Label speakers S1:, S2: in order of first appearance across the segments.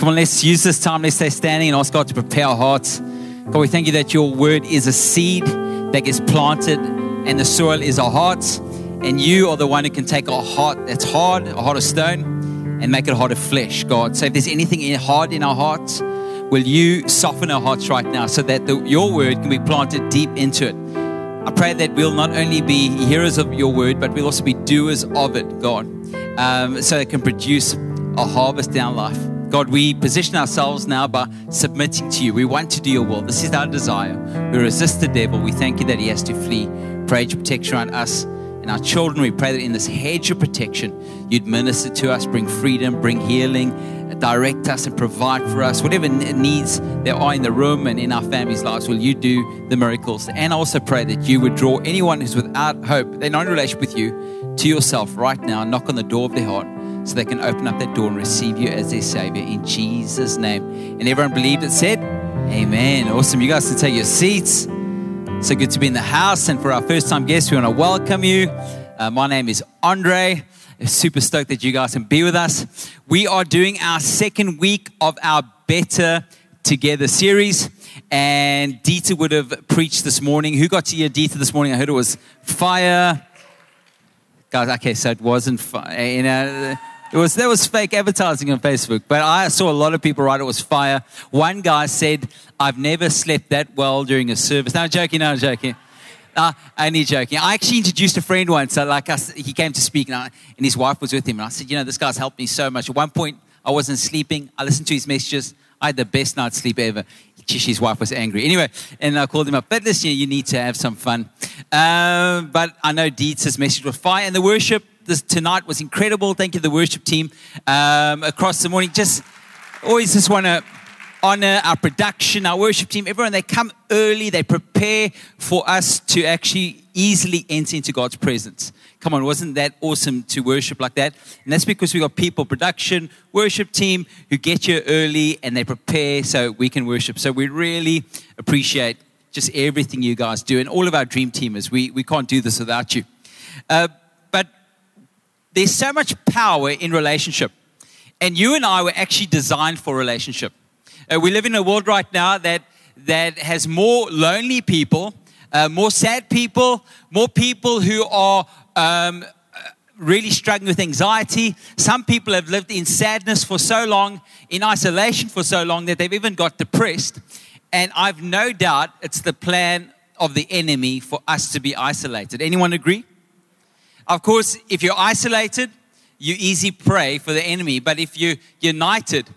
S1: Come on, let's use this time. Let's stay standing and ask God to prepare our hearts. God, we thank you that your word is a seed that gets planted, and the soil is our hearts. And you are the one who can take a heart that's hard, a heart of stone, and make it a heart of flesh, God. So if there's anything hard in our hearts, will you soften our hearts right now so that the, your word can be planted deep into it? I pray that we'll not only be hearers of your word, but we'll also be doers of it, God, um, so it can produce a harvest our life. God, we position ourselves now by submitting to you. We want to do your will. This is our desire. We resist the devil. We thank you that he has to flee. Pray your protection around us and our children. We pray that in this hedge of protection, you'd minister to us, bring freedom, bring healing, direct us, and provide for us. Whatever needs there are in the room and in our families' lives, will you do the miracles? And I also pray that you would draw anyone who's without hope, they're not in relationship with you, to yourself right now. Knock on the door of their heart so they can open up that door and receive you as their Savior in Jesus' name. And everyone believed it said, Amen. Awesome. You guys can take your seats. So good to be in the house. And for our first time guests, we want to welcome you. Uh, my name is Andre. Super stoked that you guys can be with us. We are doing our second week of our Better Together series. And Dieter would have preached this morning. Who got to hear Dieter this morning? I heard it was fire. Guys, okay, so it wasn't fire. You know, it was there was fake advertising on Facebook, but I saw a lot of people write it was fire. One guy said, "I've never slept that well during a service." No, I'm joking. No, I'm joking. Uh, only joking. I actually introduced a friend once. So like, I, he came to speak, and, I, and his wife was with him. And I said, "You know, this guy's helped me so much." At one point, I wasn't sleeping. I listened to his messages. I had the best night's sleep ever. His wife was angry. Anyway, and I called him up. But listen, you need to have some fun. Um, but I know Dietz's message was fire, and the worship this tonight was incredible. Thank you the worship team um, across the morning. Just always just want to honor our production, our worship team, everyone. They come early, they prepare for us to actually easily enter into God's presence. Come on, wasn't that awesome to worship like that? And that's because we got people, production, worship team who get here early and they prepare so we can worship. So we really appreciate just everything you guys do and all of our dream teamers. We, we can't do this without you. Uh, there's so much power in relationship. And you and I were actually designed for relationship. Uh, we live in a world right now that, that has more lonely people, uh, more sad people, more people who are um, really struggling with anxiety. Some people have lived in sadness for so long, in isolation for so long, that they've even got depressed. And I've no doubt it's the plan of the enemy for us to be isolated. Anyone agree? Of course, if you're isolated, you easy prey for the enemy. But if you're united,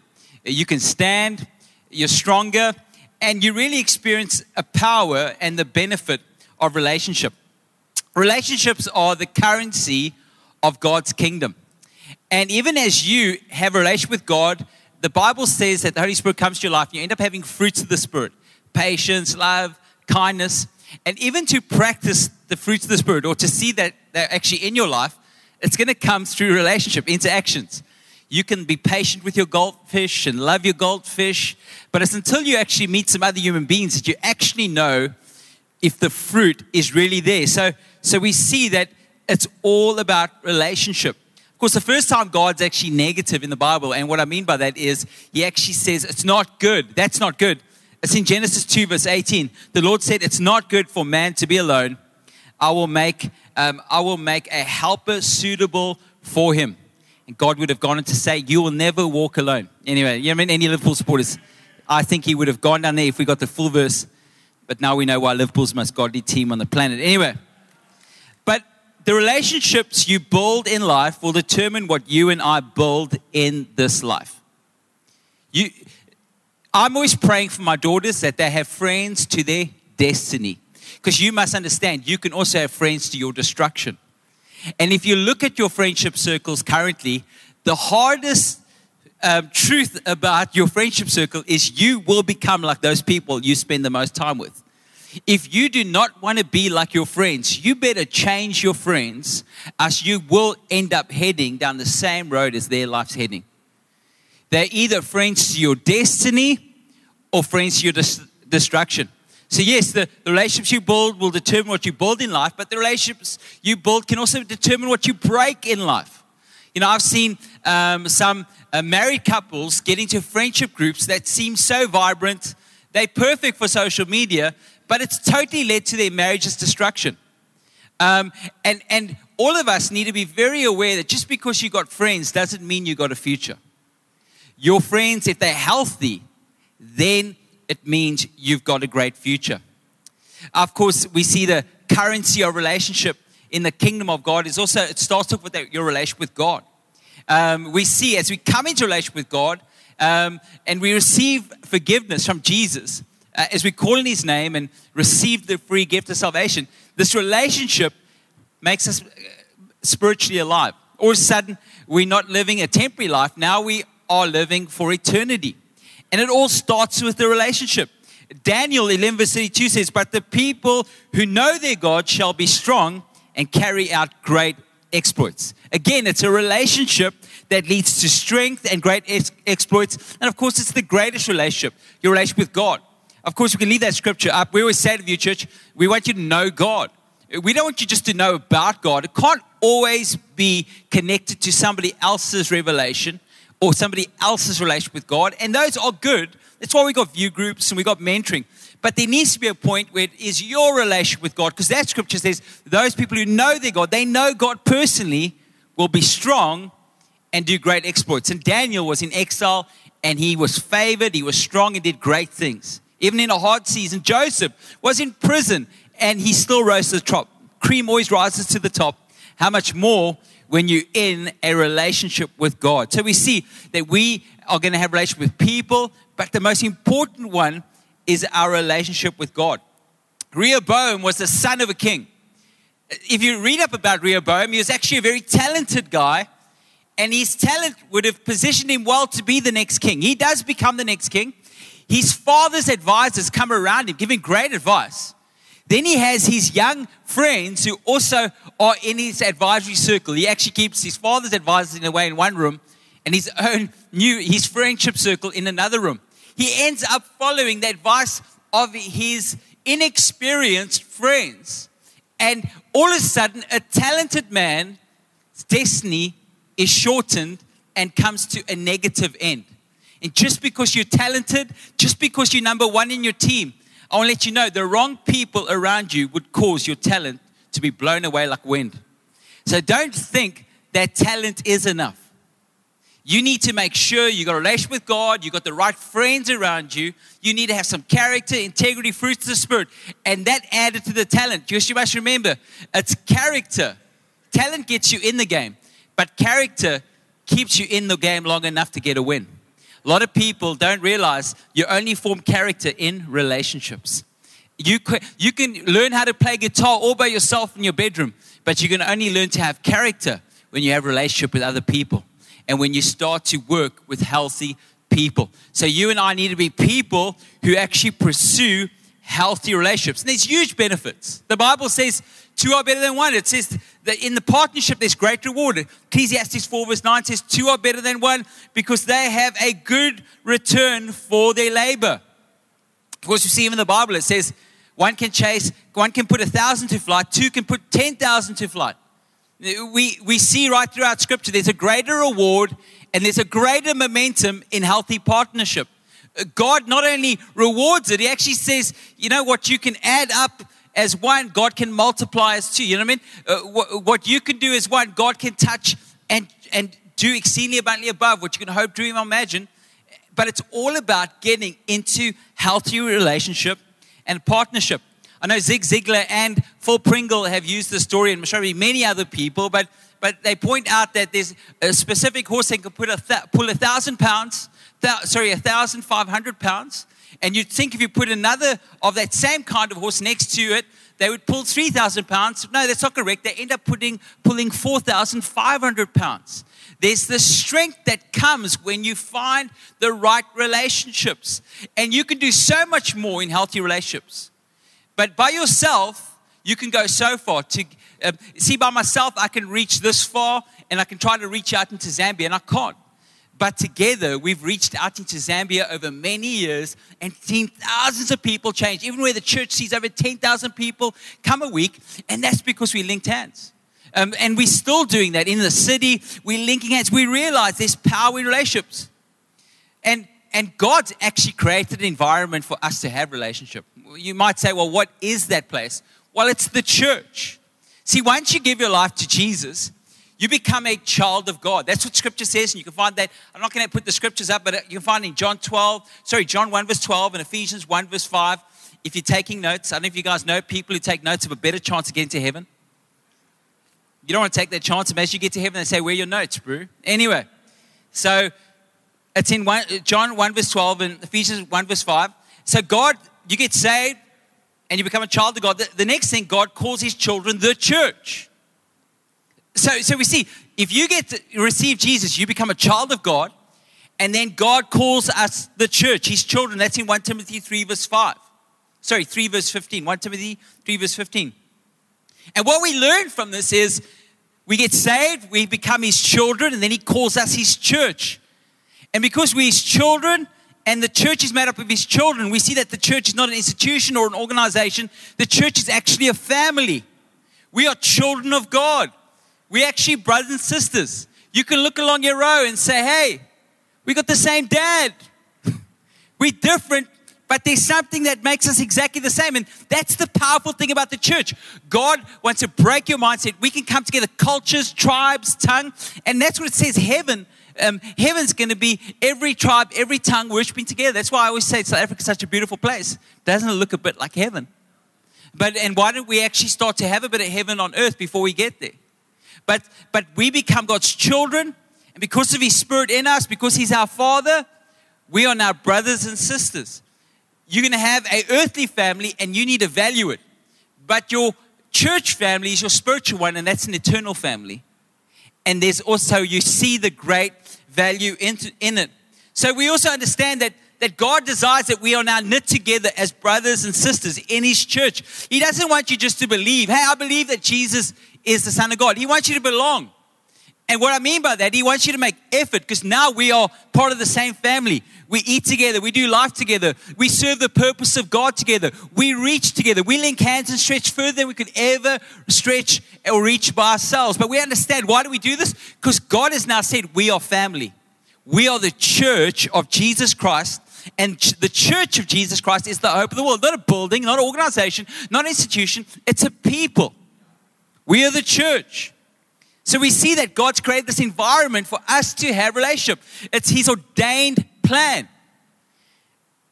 S1: you can stand, you're stronger, and you really experience a power and the benefit of relationship. Relationships are the currency of God's kingdom. And even as you have a relationship with God, the Bible says that the Holy Spirit comes to your life and you end up having fruits of the Spirit patience, love, kindness. And even to practice the fruits of the Spirit or to see that they're actually in your life, it's going to come through relationship, interactions. You can be patient with your goldfish and love your goldfish, but it's until you actually meet some other human beings that you actually know if the fruit is really there. So, so we see that it's all about relationship. Of course, the first time God's actually negative in the Bible, and what I mean by that is He actually says it's not good. That's not good. It's in Genesis 2, verse 18. The Lord said, It's not good for man to be alone. I will make, um, I will make a helper suitable for him. And God would have gone on to say, You will never walk alone. Anyway, you know I mean? Any Liverpool supporters, I think he would have gone down there if we got the full verse. But now we know why Liverpool's the most godly team on the planet. Anyway, but the relationships you build in life will determine what you and I build in this life. You, I'm always praying for my daughters that they have friends to their destiny. Because you must understand, you can also have friends to your destruction. And if you look at your friendship circles currently, the hardest um, truth about your friendship circle is you will become like those people you spend the most time with. If you do not want to be like your friends, you better change your friends, as you will end up heading down the same road as their life's heading. They're either friends to your destiny or friends to your dis- destruction. So, yes, the, the relationships you build will determine what you build in life, but the relationships you build can also determine what you break in life. You know, I've seen um, some uh, married couples get into friendship groups that seem so vibrant. They're perfect for social media, but it's totally led to their marriage's destruction. Um, and, and all of us need to be very aware that just because you got friends doesn't mean you got a future. Your friends, if they're healthy, then it means you've got a great future. Of course, we see the currency of relationship in the kingdom of God is also, it starts off with your relationship with God. Um, we see as we come into relation with God um, and we receive forgiveness from Jesus, uh, as we call in his name and receive the free gift of salvation, this relationship makes us uh, spiritually alive. All of a sudden, we're not living a temporary life. Now we are living for eternity. And it all starts with the relationship. Daniel 11, verse 32 says, But the people who know their God shall be strong and carry out great exploits. Again, it's a relationship that leads to strength and great ex- exploits. And of course, it's the greatest relationship, your relationship with God. Of course, we can leave that scripture up. We always say to you, church, we want you to know God. We don't want you just to know about God. It can't always be connected to somebody else's revelation or somebody else's relationship with God. And those are good. That's why we got view groups and we got mentoring. But there needs to be a point where it is your relationship with God, because that scripture says those people who know their God, they know God personally, will be strong and do great exploits. And Daniel was in exile and he was favored, he was strong and did great things. Even in a hard season, Joseph was in prison and he still rose to the top. Cream always rises to the top. How much more when you're in a relationship with God? So we see that we are going to have relationship with people, but the most important one is our relationship with God. Rehoboam was the son of a king. If you read up about Rehoboam, he was actually a very talented guy, and his talent would have positioned him well to be the next king. He does become the next king. His father's advisors come around him, giving great advice. Then he has his young friends who also are in his advisory circle. He actually keeps his father's advisors in a way in one room and his own new his friendship circle in another room. He ends up following the advice of his inexperienced friends. And all of a sudden, a talented man's destiny is shortened and comes to a negative end. And just because you're talented, just because you're number one in your team, I want to let you know the wrong people around you would cause your talent to be blown away like wind. So don't think that talent is enough. You need to make sure you got a relationship with God, you got the right friends around you. You need to have some character, integrity, fruits of the Spirit, and that added to the talent. Just you must remember, it's character. Talent gets you in the game, but character keeps you in the game long enough to get a win. A lot of people don't realize you only form character in relationships. You, you can learn how to play guitar all by yourself in your bedroom, but you can only learn to have character when you have a relationship with other people and when you start to work with healthy people. So you and I need to be people who actually pursue healthy relationships. And there's huge benefits. The Bible says two are better than one. It says that in the partnership there's great reward. Ecclesiastes 4 verse 9 says two are better than one because they have a good return for their labor. Of course, you see even in the Bible it says one can chase, one can put a thousand to flight, two can put ten thousand to flight. We, we see right throughout Scripture there's a greater reward and there's a greater momentum in healthy partnership. God not only rewards it, He actually says, you know what, you can add up as one, God can multiply as two. You know what I mean? Uh, what, what, you can do as one, God can touch and, and do exceedingly abundantly above what you can hope, dream, or imagine. But it's all about getting into healthy relationship and partnership. I know Zig Ziglar and Phil Pringle have used the story, and I'm many other people, but, but they point out that there's a specific horse that can put a th- pull a thousand pounds, th- sorry, a thousand five hundred pounds. And you'd think if you put another of that same kind of horse next to it, they would pull 3,000 pounds. No, that's not correct. They end up putting, pulling 4,500 pounds. There's the strength that comes when you find the right relationships. And you can do so much more in healthy relationships. But by yourself, you can go so far. To uh, see, by myself, I can reach this far, and I can try to reach out into Zambia, and I can't. But together, we've reached out into Zambia over many years and seen thousands of people change. Even where the church sees over 10,000 people come a week, and that's because we linked hands. Um, and we're still doing that in the city. We're linking hands. We realize there's power in relationships. And, and God's actually created an environment for us to have relationship. You might say, well, what is that place? Well, it's the church. See, once you give your life to Jesus, you become a child of God. That's what scripture says, and you can find that. I'm not going to put the scriptures up, but uh, you can find in John 12, sorry, John 1, verse 12, and Ephesians 1, verse 5. If you're taking notes, I don't know if you guys know people who take notes have a better chance of getting to heaven. You don't want to take that chance, and as you get to heaven, they say, Where are your notes, bro? Anyway, so it's in one, uh, John 1, verse 12, and Ephesians 1, verse 5. So, God, you get saved and you become a child of God. The, the next thing, God calls his children the church. So, so we see, if you get to receive Jesus, you become a child of God, and then God calls us the church, his children. That's in 1 Timothy 3, verse 5. Sorry, 3 verse 15. 1 Timothy 3 verse 15. And what we learn from this is we get saved, we become his children, and then he calls us his church. And because we're his children, and the church is made up of his children, we see that the church is not an institution or an organization. The church is actually a family. We are children of God. We're actually brothers and sisters. You can look along your row and say, hey, we got the same dad. We're different, but there's something that makes us exactly the same. And that's the powerful thing about the church. God wants to break your mindset. We can come together, cultures, tribes, tongue. And that's what it says heaven. Um, heaven's going to be every tribe, every tongue worshiping together. That's why I always say South Africa's such a beautiful place. Doesn't it look a bit like heaven? But and why don't we actually start to have a bit of heaven on earth before we get there? But but we become God's children, and because of His Spirit in us, because He's our Father, we are now brothers and sisters you're going to have a earthly family and you need to value it. But your church family is your spiritual one, and that's an eternal family. And there's also, you see the great value in, in it. So we also understand that, that God desires that we are now knit together as brothers and sisters in His church. He doesn't want you just to believe, hey, I believe that Jesus is the Son of God. He wants you to belong. And what I mean by that, he wants you to make effort because now we are part of the same family. We eat together, we do life together, we serve the purpose of God together, we reach together, we link hands and stretch further than we could ever stretch or reach by ourselves. But we understand why do we do this? Because God has now said we are family. We are the church of Jesus Christ. And the church of Jesus Christ is the hope of the world. Not a building, not an organization, not an institution. It's a people. We are the church. So we see that God's created this environment for us to have relationship. It's His ordained plan.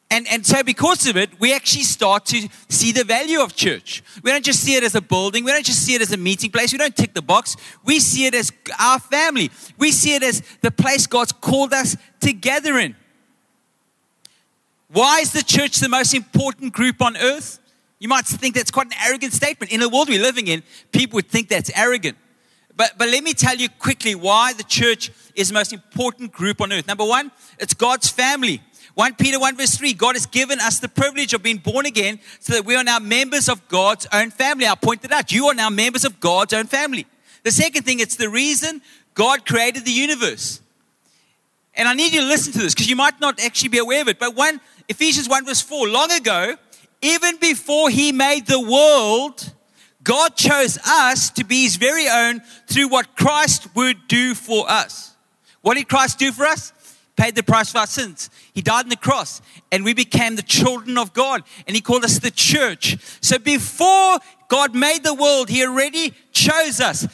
S1: And, and so, because of it, we actually start to see the value of church. We don't just see it as a building. We don't just see it as a meeting place. We don't tick the box. We see it as our family. We see it as the place God's called us together in. Why is the church the most important group on earth? You might think that's quite an arrogant statement. In the world we're living in, people would think that's arrogant. But, but let me tell you quickly why the church is the most important group on earth. Number one, it's God's family. 1 Peter 1 verse 3, God has given us the privilege of being born again so that we are now members of God's own family. I pointed out, you are now members of God's own family. The second thing, it's the reason God created the universe. And I need you to listen to this because you might not actually be aware of it. But one, Ephesians 1 verse 4, long ago, even before he made the world, God chose us to be his very own through what Christ would do for us. What did Christ do for us? Paid the price for our sins. He died on the cross and we became the children of God and he called us the church. So before God made the world, he already chose us.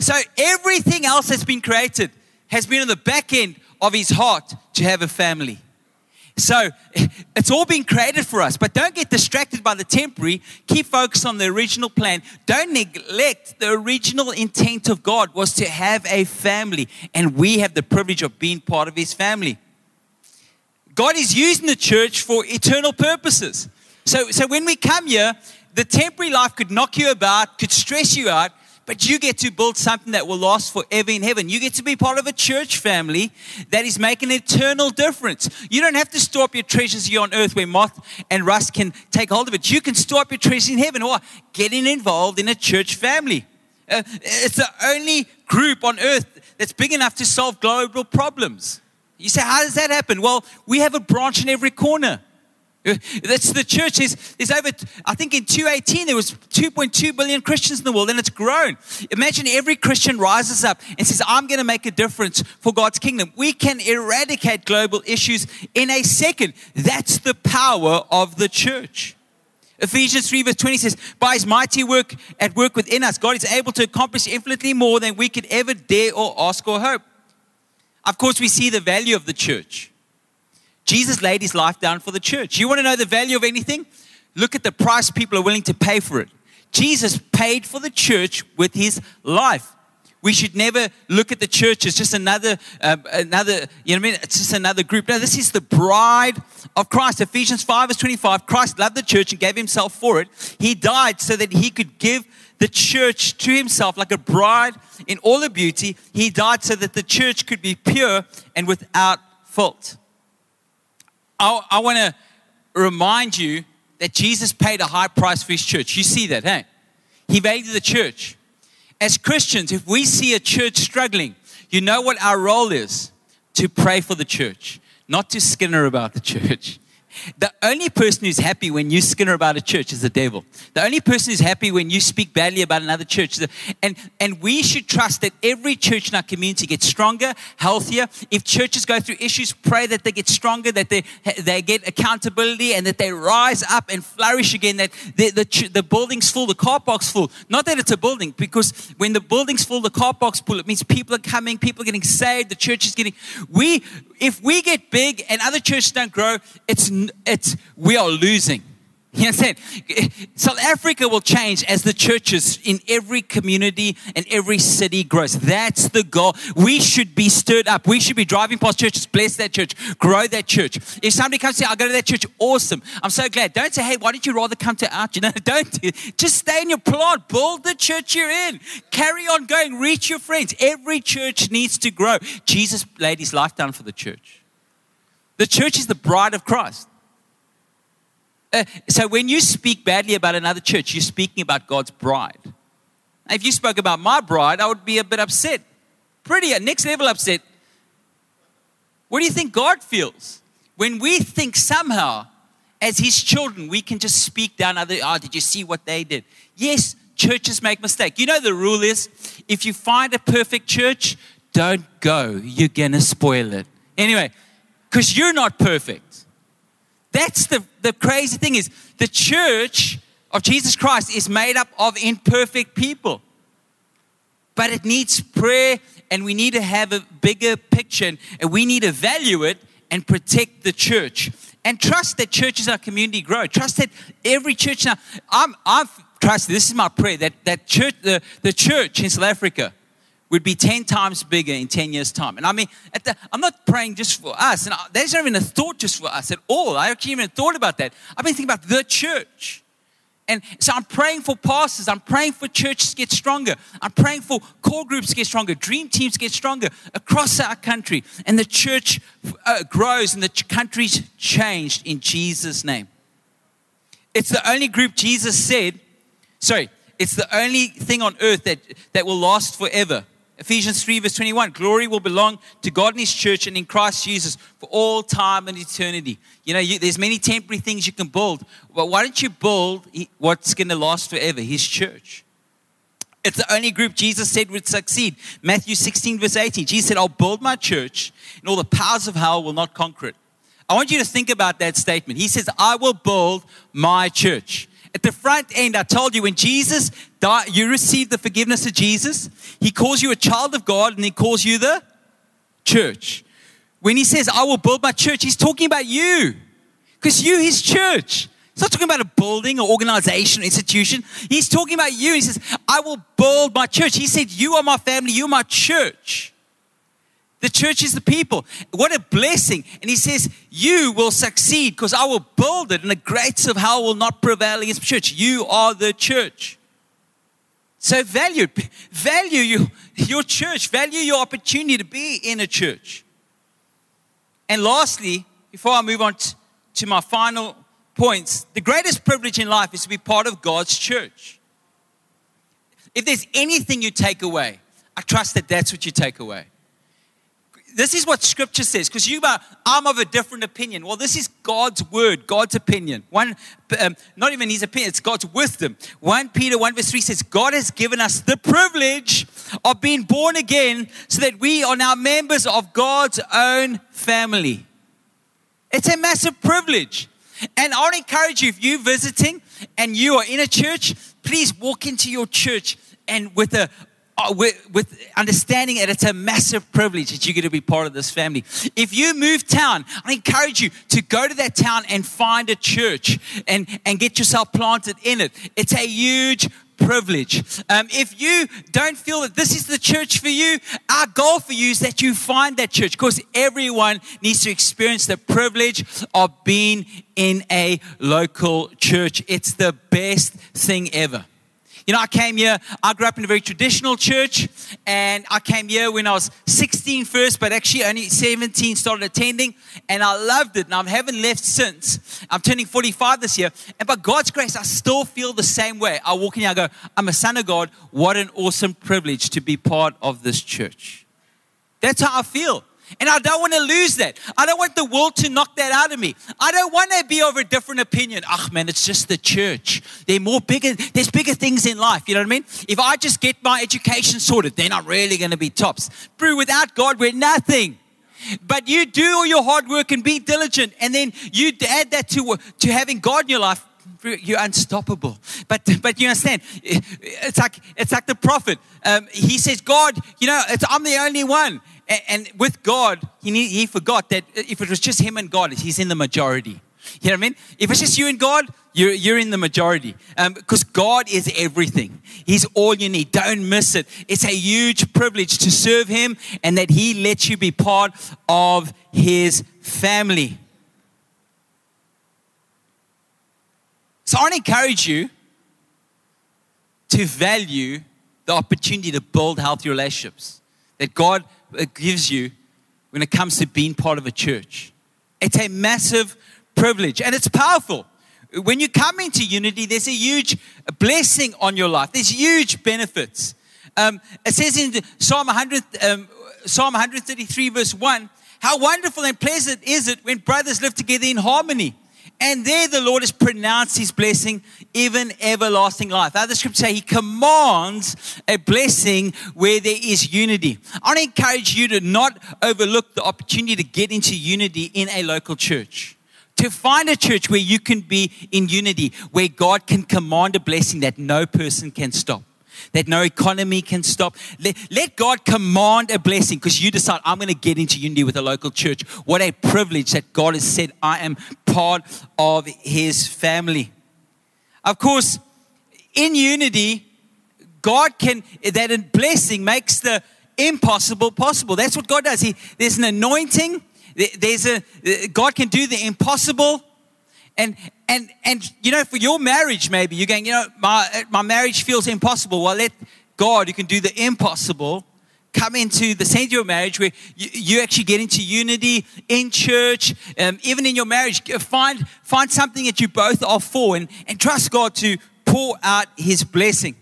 S1: So everything else that's been created has been on the back end of his heart to have a family. So it's all been created for us, but don't get distracted by the temporary. Keep focused on the original plan. Don't neglect the original intent of God was to have a family, and we have the privilege of being part of His family. God is using the church for eternal purposes. So, so when we come here, the temporary life could knock you about, could stress you out, but you get to build something that will last forever in heaven. You get to be part of a church family that is making an eternal difference. You don't have to store up your treasures here on earth where moth and rust can take hold of it. You can store up your treasures in heaven or getting involved in a church family. Uh, it's the only group on earth that's big enough to solve global problems. You say, how does that happen? Well, we have a branch in every corner. That's the church. is, there's over, I think in 2018, there was 2.2 billion Christians in the world, and it's grown. Imagine every Christian rises up and says, I'm going to make a difference for God's kingdom. We can eradicate global issues in a second. That's the power of the church. Ephesians 3, verse 20 says, By his mighty work at work within us, God is able to accomplish infinitely more than we could ever dare or ask or hope. Of course, we see the value of the church. Jesus laid his life down for the church. You want to know the value of anything? Look at the price people are willing to pay for it. Jesus paid for the church with his life. We should never look at the church as just another, uh, another, you know what I mean? It's just another group. No, this is the bride of Christ. Ephesians 5 verse 25. Christ loved the church and gave himself for it. He died so that he could give the church to himself like a bride in all her beauty. He died so that the church could be pure and without fault. I, I want to remind you that Jesus paid a high price for his church. You see that, hey? He valued the church. As Christians, if we see a church struggling, you know what our role is? To pray for the church, not to skinner about the church. The only person who's happy when you skinner about a church is the devil. The only person who's happy when you speak badly about another church. And, and we should trust that every church in our community gets stronger, healthier. If churches go through issues, pray that they get stronger, that they, they get accountability, and that they rise up and flourish again, that the, the, the building's full, the car park's full. Not that it's a building, because when the building's full, the car park's full, it means people are coming, people are getting saved, the church is getting. We, if we get big and other churches don't grow, it's, it's we are losing. You understand? South Africa will change as the churches in every community and every city grows. That's the goal. We should be stirred up. We should be driving past churches, bless that church, grow that church. If somebody comes to say, I'll go to that church, awesome. I'm so glad. Don't say, hey, why don't you rather come to our church? No, don't. Just stay in your plot. Build the church you're in. Carry on going. Reach your friends. Every church needs to grow. Jesus laid his life down for the church. The church is the bride of Christ. Uh, so when you speak badly about another church, you're speaking about God's bride. If you spoke about my bride, I would be a bit upset. Pretty, uh, next level upset. What do you think God feels? When we think somehow, as His children, we can just speak down other, oh, did you see what they did? Yes, churches make mistakes. You know the rule is, if you find a perfect church, don't go. You're to spoil it. Anyway, because you're not perfect. That's the, the crazy thing is the church of Jesus Christ is made up of imperfect people. But it needs prayer and we need to have a bigger picture and we need to value it and protect the church. And trust that churches our community grow. Trust that every church now, I'm, I've trusted, this is my prayer, that, that church, the, the church in South Africa would be 10 times bigger in 10 years' time. And I mean, the, I'm not praying just for us. And I, there's not even a thought just for us at all. I actually even thought about that. I've been thinking about the church. And so I'm praying for pastors. I'm praying for churches to get stronger. I'm praying for core groups to get stronger, dream teams to get stronger across our country. And the church uh, grows and the country's changed in Jesus' name. It's the only group Jesus said, sorry, it's the only thing on earth that, that will last forever. Ephesians 3, verse 21 Glory will belong to God and His church and in Christ Jesus for all time and eternity. You know, you, there's many temporary things you can build, but why don't you build what's going to last forever? His church. It's the only group Jesus said would succeed. Matthew 16, verse 18. Jesus said, I'll build my church, and all the powers of hell will not conquer it. I want you to think about that statement. He says, I will build my church. At the front end, I told you when Jesus died, you receive the forgiveness of Jesus. He calls you a child of God and he calls you the church. When he says, I will build my church, he's talking about you because you, his church. He's not talking about a building or organization or institution. He's talking about you. He says, I will build my church. He said, You are my family, you're my church. The church is the people. What a blessing. And he says, You will succeed because I will build it, and the gates of hell will not prevail against the church. You are the church. So value, value your, your church, value your opportunity to be in a church. And lastly, before I move on to, to my final points, the greatest privilege in life is to be part of God's church. If there's anything you take away, I trust that that's what you take away this is what scripture says because you are i'm of a different opinion well this is god's word god's opinion. One um, not even his opinion it's god's wisdom. 1 peter 1 verse 3 says god has given us the privilege of being born again so that we are now members of god's own family. It's a massive privilege. And i want to encourage you if you're visiting and you are in a church please walk into your church and with a with, with, understanding that it's a massive privilege that you get to be part of this family. If you move town, I encourage you to go to that town and find a church and, and get yourself planted in it. It's a huge privilege. Um, if you don't feel that this is the church for you, our goal for you is that you find that church because everyone needs to experience the privilege of being in a local church. It's the best thing ever. You know, I came here, I grew up in a very traditional church, and I came here when I was 16 first, but actually only 17 started attending, and I loved it, and I haven't left since. I'm turning 45 this year, and by God's grace, I still feel the same way. I walk in here, I go, I'm a son of God. What an awesome privilege to be part of this church. That's how I feel. And I don't want to lose that. I don't want the world to knock that out of me. I don't want to be of a different opinion. Ah, man, it's just the church. They're more bigger, there's bigger things in life. You know what I mean? If I just get my education sorted, then I'm really going to be tops. Bro, without God, we're nothing. But you do all your hard work and be diligent, and then you add that to, to having God in your life. You're unstoppable. But but you understand, it's like it's like the prophet. Um, he says, God, you know, it's, I'm the only one. And, and with God, he, he forgot that if it was just him and God, he's in the majority. You know what I mean? If it's just you and God, you're, you're in the majority. Because um, God is everything. He's all you need. Don't miss it. It's a huge privilege to serve Him and that He lets you be part of His family. So I want to encourage you to value the opportunity to build healthy relationships that God it gives you when it comes to being part of a church. It's a massive privilege and it's powerful. When you come into unity, there's a huge blessing on your life. There's huge benefits. Um, it says in Psalm 100, um, Psalm 133, verse 1, how wonderful and pleasant is it when brothers live together in harmony. And there the Lord has pronounced his blessing, even everlasting life. Other scriptures say he commands a blessing where there is unity. I want to encourage you to not overlook the opportunity to get into unity in a local church. To find a church where you can be in unity, where God can command a blessing that no person can stop that no economy can stop. Let, let God command a blessing because you decide, I'm going to get into unity with a local church. What a privilege that God has said, I am part of his family. Of course, in unity, God can, that blessing makes the impossible possible. That's what God does. He, there's an anointing. There's a, God can do the impossible and and and you know, for your marriage, maybe you're going, you know, my my marriage feels impossible. Well, let God, who can do the impossible, come into the center of your marriage where you, you actually get into unity in church, um, even in your marriage. Find find something that you both are for, and and trust God to pour out His blessing.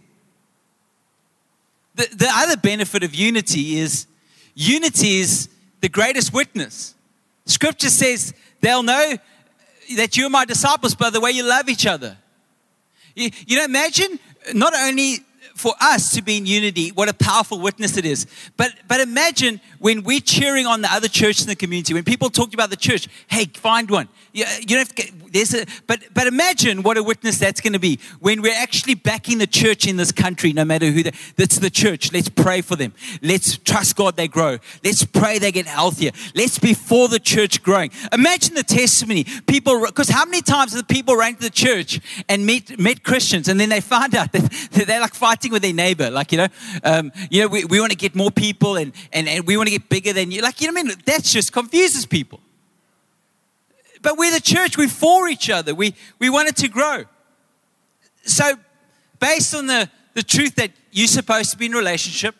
S1: The, the other benefit of unity is unity is the greatest witness. Scripture says they'll know that you're my disciples by the way you love each other. You, you know, imagine not only for us to be in unity, what a powerful witness it is. But, but imagine when we're cheering on the other church in the community, when people talk about the church, hey, find one. You, you don't get, there's a, but, but imagine what a witness that's going to be when we're actually backing the church in this country, no matter who the, that's the church. Let's pray for them. Let's trust God they grow. Let's pray they get healthier. Let's be for the church growing. Imagine the testimony. People, because how many times have the people ran to the church and meet, met Christians and then they find out that, that they're like fighting with their neighbor. Like, you know, um, you know, we, we want to get more people and, and, and we want to get bigger than you. Like, you know I mean? That just confuses people. But we're the church, we're for each other. We, we want it to grow. So, based on the, the truth that you're supposed to be in relationship,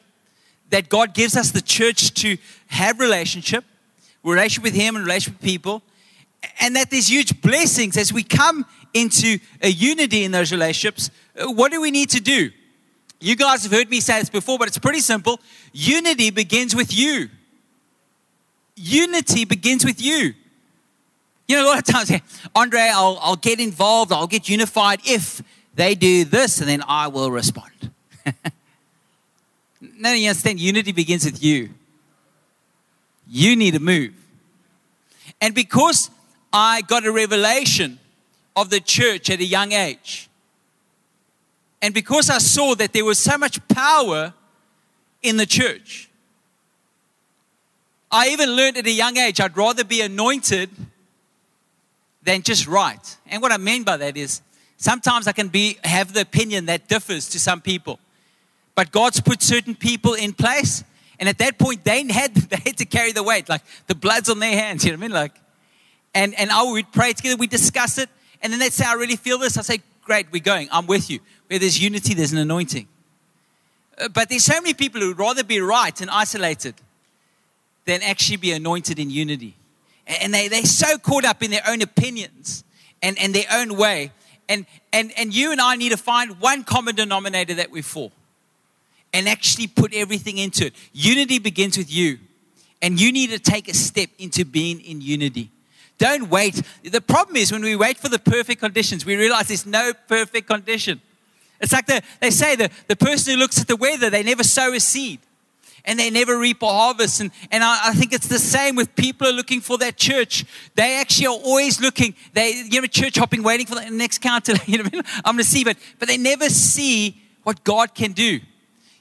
S1: that God gives us the church to have relationship, relationship with Him and relationship with people, and that there's huge blessings as we come into a unity in those relationships. Uh, what do we need to do? You guys have heard me say this before, but it's pretty simple. Unity begins with you. unity begins with you. You know, a lot of times, Andre, I'll, I'll get involved, I'll get unified if they do this, and then I will respond. no, you understand, unity begins with you. You need to move. And because I got a revelation of the church at a young age, and because I saw that there was so much power in the church, I even learned at a young age I'd rather be anointed than just right. And what I mean by that is sometimes I can be have the opinion that differs to some people. But God's put certain people in place, and at that point they had they had to carry the weight, like the blood's on their hands, you know what I mean? Like and and I would pray together, we discuss it, and then they'd say, I really feel this. I say, Great, we're going, I'm with you. Where there's unity, there's an anointing. Uh, but there's so many people who'd rather be right and isolated than actually be anointed in unity. And they, they're so caught up in their own opinions and, and their own way. And, and, and you and I need to find one common denominator that we're for and actually put everything into it. Unity begins with you. And you need to take a step into being in unity. Don't wait. The problem is when we wait for the perfect conditions, we realize there's no perfect condition. It's like the, they say the, the person who looks at the weather, they never sow a seed and they never reap a harvest. And, and I, I, think it's the same with people are looking for that church. They actually are always looking, they, you know, church hopping, waiting for the next counter. You know, I'm going to see, but, but they never see what God can do.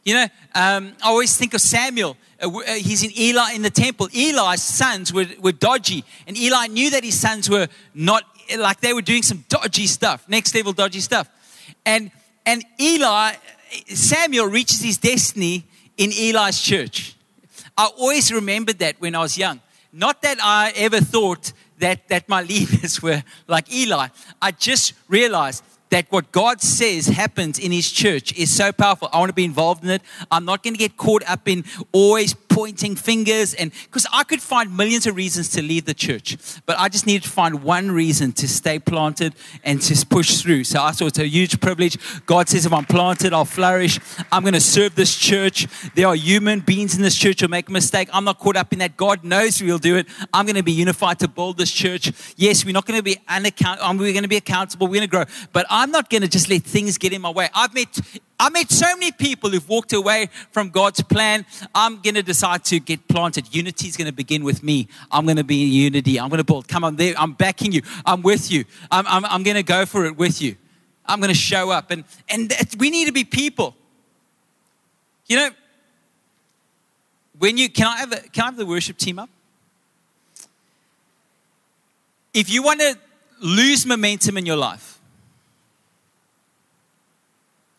S1: You know, um, I always think of Samuel. Uh, uh, he's in Eli in the temple. Eli's sons were, were dodgy, and Eli knew that his sons were not like they were doing some dodgy stuff, next level dodgy stuff. And and Eli, Samuel reaches his destiny in Eli's church. I always remembered that when I was young. Not that I ever thought that, that my leaders were like Eli. I just realized that what God says happens in His church is so powerful. I want to be involved in it. I'm not going to get caught up in always pointing fingers and because I could find millions of reasons to leave the church, but I just needed to find one reason to stay planted and to push through. So I thought it's a huge privilege. God says, if I'm planted, I'll flourish. I'm going to serve this church. There are human beings in this church who make a mistake. I'm not caught up in that. God knows we'll do it. I'm going to be unified to build this church. Yes, we're not going to be unaccountable. Um, we're going to be accountable. We're going to grow, but I'm not going to just let things get in my way. I've met I met so many people who've walked away from God's plan. I'm going to decide to get planted. Unity is going to begin with me. I'm going to be in unity. I'm going to build. Come on, there. I'm backing you. I'm with you. I'm, I'm, I'm going to go for it with you. I'm going to show up. And, and we need to be people. You know, when you, can I have, a, can I have the worship team up? If you want to lose momentum in your life,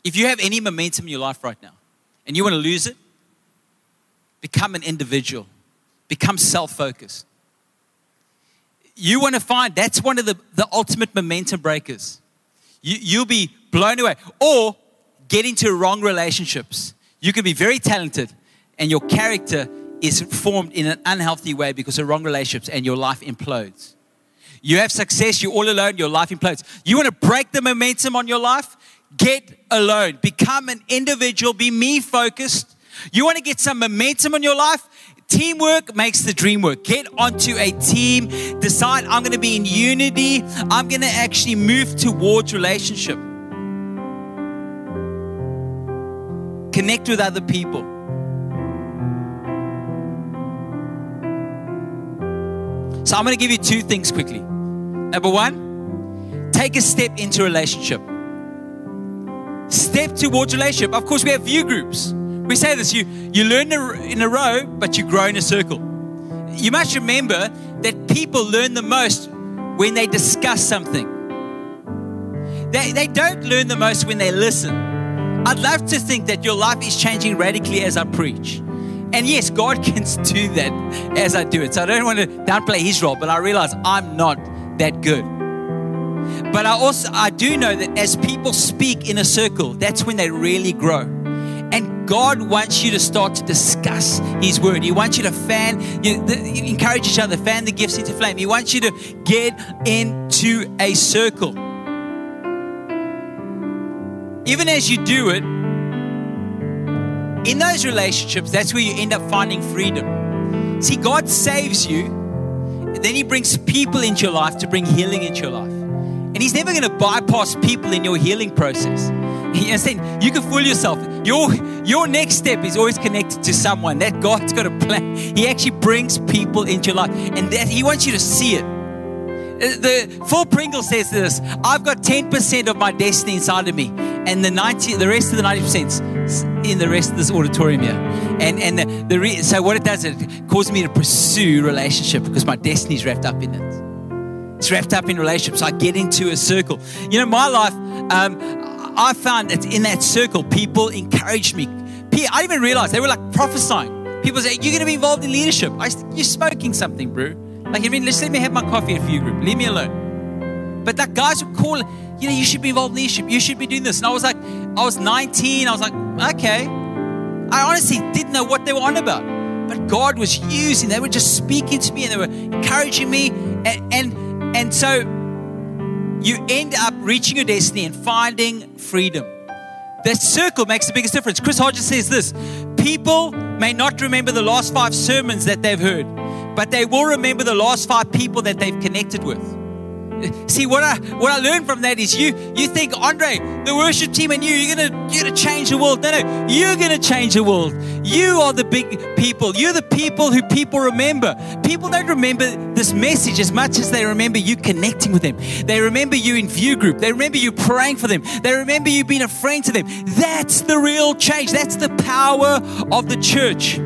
S1: if you have any momentum in your life right now and you want to lose it, become an individual, become self focused. You want to find that's one of the, the ultimate momentum breakers. You, you'll be blown away. Or get into wrong relationships. You can be very talented and your character is formed in an unhealthy way because of wrong relationships and your life implodes. You have success, you're all alone, your life implodes. You want to break the momentum on your life? Get alone. Become an individual. Be me focused. You want to get some momentum in your life? Teamwork makes the dream work. Get onto a team. Decide I'm going to be in unity. I'm going to actually move towards relationship. Connect with other people. So I'm going to give you two things quickly. Number one, take a step into relationship step towards relationship. Of course, we have view groups. We say this you, you learn in a row, but you grow in a circle. You must remember that people learn the most when they discuss something. They, they don't learn the most when they listen. I'd love to think that your life is changing radically as I preach. And yes, God can do that as I do it. So I don't want to downplay his role, but I realize I'm not that good. But I also I do know that as people speak in a circle, that's when they really grow. And God wants you to start to discuss His word. He wants you to fan, you, encourage each other, fan the gifts into flame. He wants you to get into a circle. Even as you do it, in those relationships, that's where you end up finding freedom. See, God saves you, then He brings people into your life to bring healing into your life. And He's never going to bypass people in your healing process. You understand? You can fool yourself. Your, your next step is always connected to someone that God's got a plan. He actually brings people into your life, and that He wants you to see it. Uh, The Phil Pringle says this: "I've got 10% of my destiny inside of me, and the 90, the rest of the 90% is in the rest of this auditorium here." And and the, the re, so what it does, is it causes me to pursue relationship because my destiny is wrapped up in it. It's wrapped up in relationships. I get into a circle. You know, my life. Um, I found that in that circle, people encouraged me. I didn't even realize they were like prophesying. People say, "You're going to be involved in leadership." I said, "You're smoking something, bro." Like, I mean, let me have my coffee at a few group. Leave me alone. But that guys would call, you know, you should be involved in leadership. You should be doing this. And I was like, I was 19. I was like, okay. I honestly didn't know what they were on about. But God was using, they were just speaking to me and they were encouraging me. And and, and so you end up reaching your destiny and finding freedom. That circle makes the biggest difference. Chris Hodges says this people may not remember the last five sermons that they've heard, but they will remember the last five people that they've connected with. See what I what I learned from that is you you think Andre the worship team and you you're gonna you're gonna change the world. No no you're gonna change the world. You are the big people. You're the people who people remember. People don't remember this message as much as they remember you connecting with them. They remember you in view group. They remember you praying for them. They remember you being a friend to them. That's the real change. That's the power of the church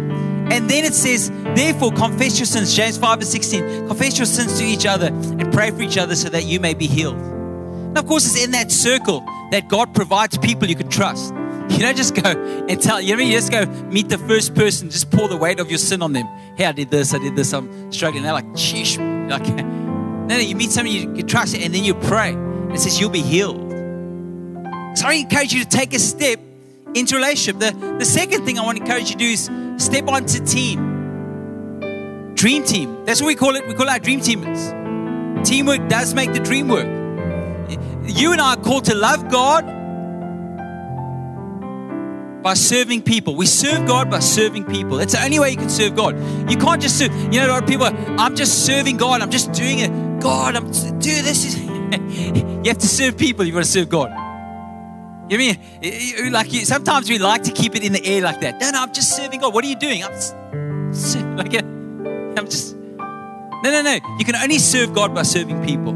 S1: and then it says, therefore, confess your sins. James 5 and 16. Confess your sins to each other and pray for each other so that you may be healed. And of course, it's in that circle that God provides people you can trust. You don't just go and tell, you know, you just go meet the first person, just pour the weight of your sin on them. Hey, I did this, I did this, I'm struggling. They're like, sheesh. Like, no, no, you meet somebody you can trust and then you pray. It says you'll be healed. So I encourage you to take a step into relationship. The, the second thing I want to encourage you to do is step onto team. Dream team. That's what we call it. We call our dream teamers. Teamwork does make the dream work. You and I are called to love God by serving people. We serve God by serving people. It's the only way you can serve God. You can't just serve. You know, a lot of people, are, I'm just serving God. I'm just doing it. God, I'm dude. This is. you have to serve people. You got to serve God. You mean like you, sometimes we like to keep it in the air like that. No, no, I'm just serving God. What are you doing? I'm just, like I'm just. No, no, no. You can only serve God by serving people.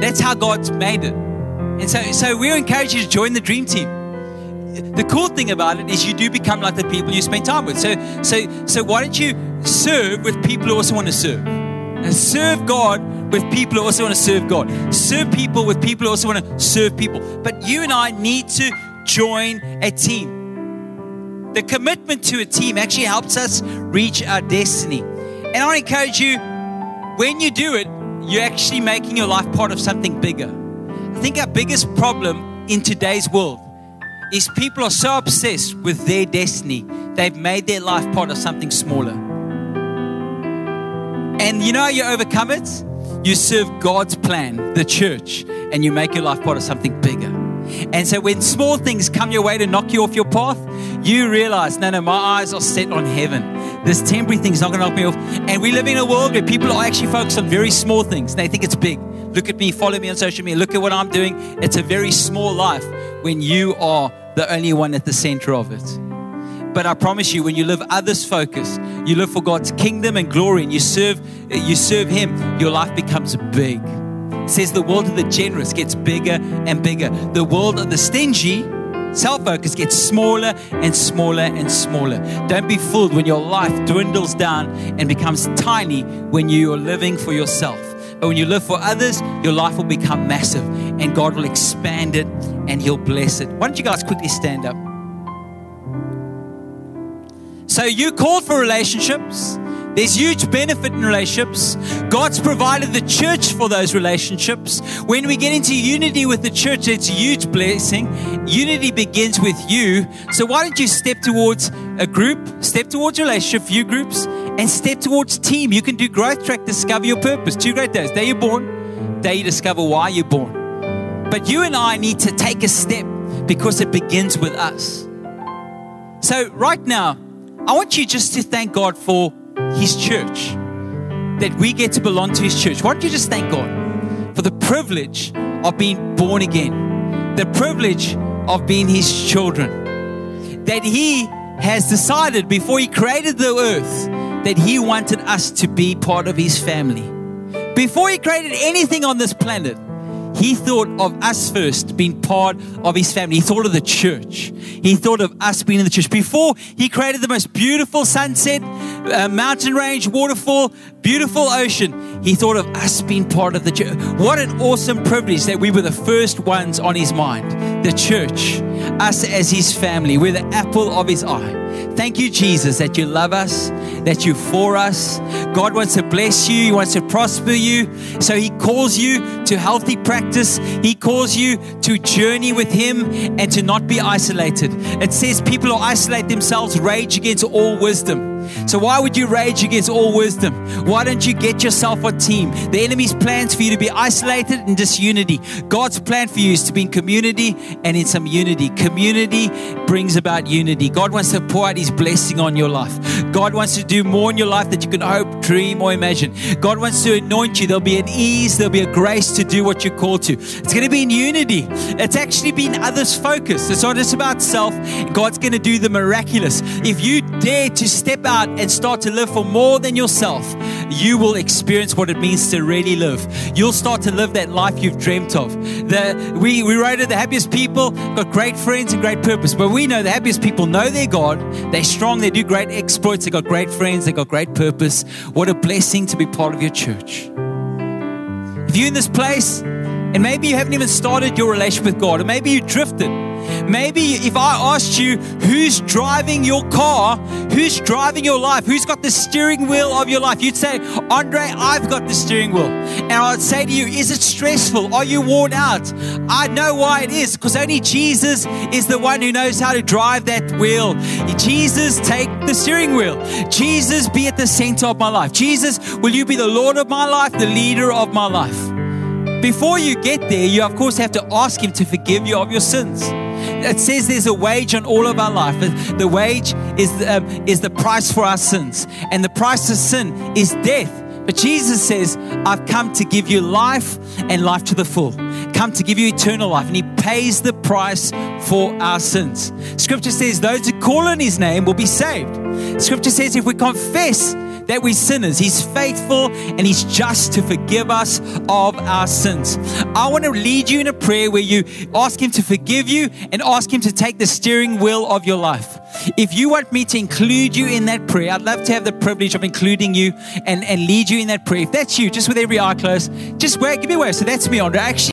S1: That's how God's made it. And so, so we encourage you to join the dream team. The cool thing about it is you do become like the people you spend time with. So, so, so why don't you serve with people who also want to serve? And serve God with people who also want to serve God. Serve people with people who also want to serve people. But you and I need to join a team. The commitment to a team actually helps us reach our destiny. And I encourage you when you do it, you're actually making your life part of something bigger. I think our biggest problem in today's world is people are so obsessed with their destiny, they've made their life part of something smaller. And you know how you overcome it? You serve God's plan, the church, and you make your life part of something bigger. And so when small things come your way to knock you off your path, you realize, no, no, my eyes are set on heaven. This temporary thing's not going to knock me off. And we live in a world where people are actually focused on very small things. They think it's big. Look at me, follow me on social media, look at what I'm doing. It's a very small life when you are the only one at the center of it. But I promise you, when you live others focused, you live for God's kingdom and glory, and you serve, you serve Him, your life becomes big. It says the world of the generous gets bigger and bigger. The world of the stingy, self-focused gets smaller and smaller and smaller. Don't be fooled when your life dwindles down and becomes tiny when you are living for yourself. But when you live for others, your life will become massive and God will expand it and He'll bless it. Why don't you guys quickly stand up? So you called for relationships. There's huge benefit in relationships. God's provided the church for those relationships. When we get into unity with the church, it's a huge blessing. Unity begins with you. So why don't you step towards a group, step towards relationship, few groups, and step towards team. You can do growth track, discover your purpose. Two great days. Day you're born, day you discover why you're born. But you and I need to take a step because it begins with us. So right now, I want you just to thank God for His church, that we get to belong to His church. Why don't you just thank God for the privilege of being born again, the privilege of being His children, that He has decided before He created the earth that He wanted us to be part of His family. Before He created anything on this planet, he thought of us first being part of his family. He thought of the church. He thought of us being in the church. Before he created the most beautiful sunset, uh, mountain range, waterfall, beautiful ocean, he thought of us being part of the church. What an awesome privilege that we were the first ones on his mind. The church, us as his family. We're the apple of his eye. Thank you, Jesus, that you love us, that you're for us. God wants to bless you, He wants to prosper you. So He calls you to healthy practice. He calls you to journey with Him and to not be isolated. It says people who isolate themselves rage against all wisdom. So why would you rage against all wisdom? Why don't you get yourself a team? The enemy's plans for you to be isolated and disunity. God's plan for you is to be in community and in some unity. Community brings about unity. God wants to pour out his blessing on your life. God wants to do more in your life that you can hope, dream, or imagine. God wants to anoint you. There'll be an ease, there'll be a grace to do what you're called to. It's going to be in unity. It's actually been others focused. It's not just about self. God's going to do the miraculous. If you dare to step out and start to live for more than yourself, you will experience what it means to really live. You'll start to live that life you've dreamt of. The, we, we it, the happiest people got great friends and great purpose. But we know the happiest people know their God. They're strong. They do great exploits. They got great friends. They got great purpose. What a blessing to be part of your church. If you're in this place and maybe you haven't even started your relationship with God, or maybe you drifted, Maybe if I asked you who's driving your car, who's driving your life, who's got the steering wheel of your life, you'd say, Andre, I've got the steering wheel. And I'd say to you, is it stressful? Are you worn out? I know why it is, because only Jesus is the one who knows how to drive that wheel. Jesus, take the steering wheel. Jesus, be at the center of my life. Jesus, will you be the Lord of my life, the leader of my life? Before you get there, you of course have to ask Him to forgive you of your sins. It says there's a wage on all of our life. The wage is, um, is the price for our sins, and the price of sin is death. But Jesus says, I've come to give you life and life to the full. Come to give you eternal life. And He pays the price for our sins. Scripture says, Those who call on His name will be saved. Scripture says, if we confess that we're sinners. He's faithful and He's just to forgive us of our sins. I want to lead you in a prayer where you ask Him to forgive you and ask Him to take the steering wheel of your life. If you want me to include you in that prayer, I'd love to have the privilege of including you and, and lead you in that prayer. If that's you, just with every eye closed, just wave, give me a wave. So that's me, Andre. Actually,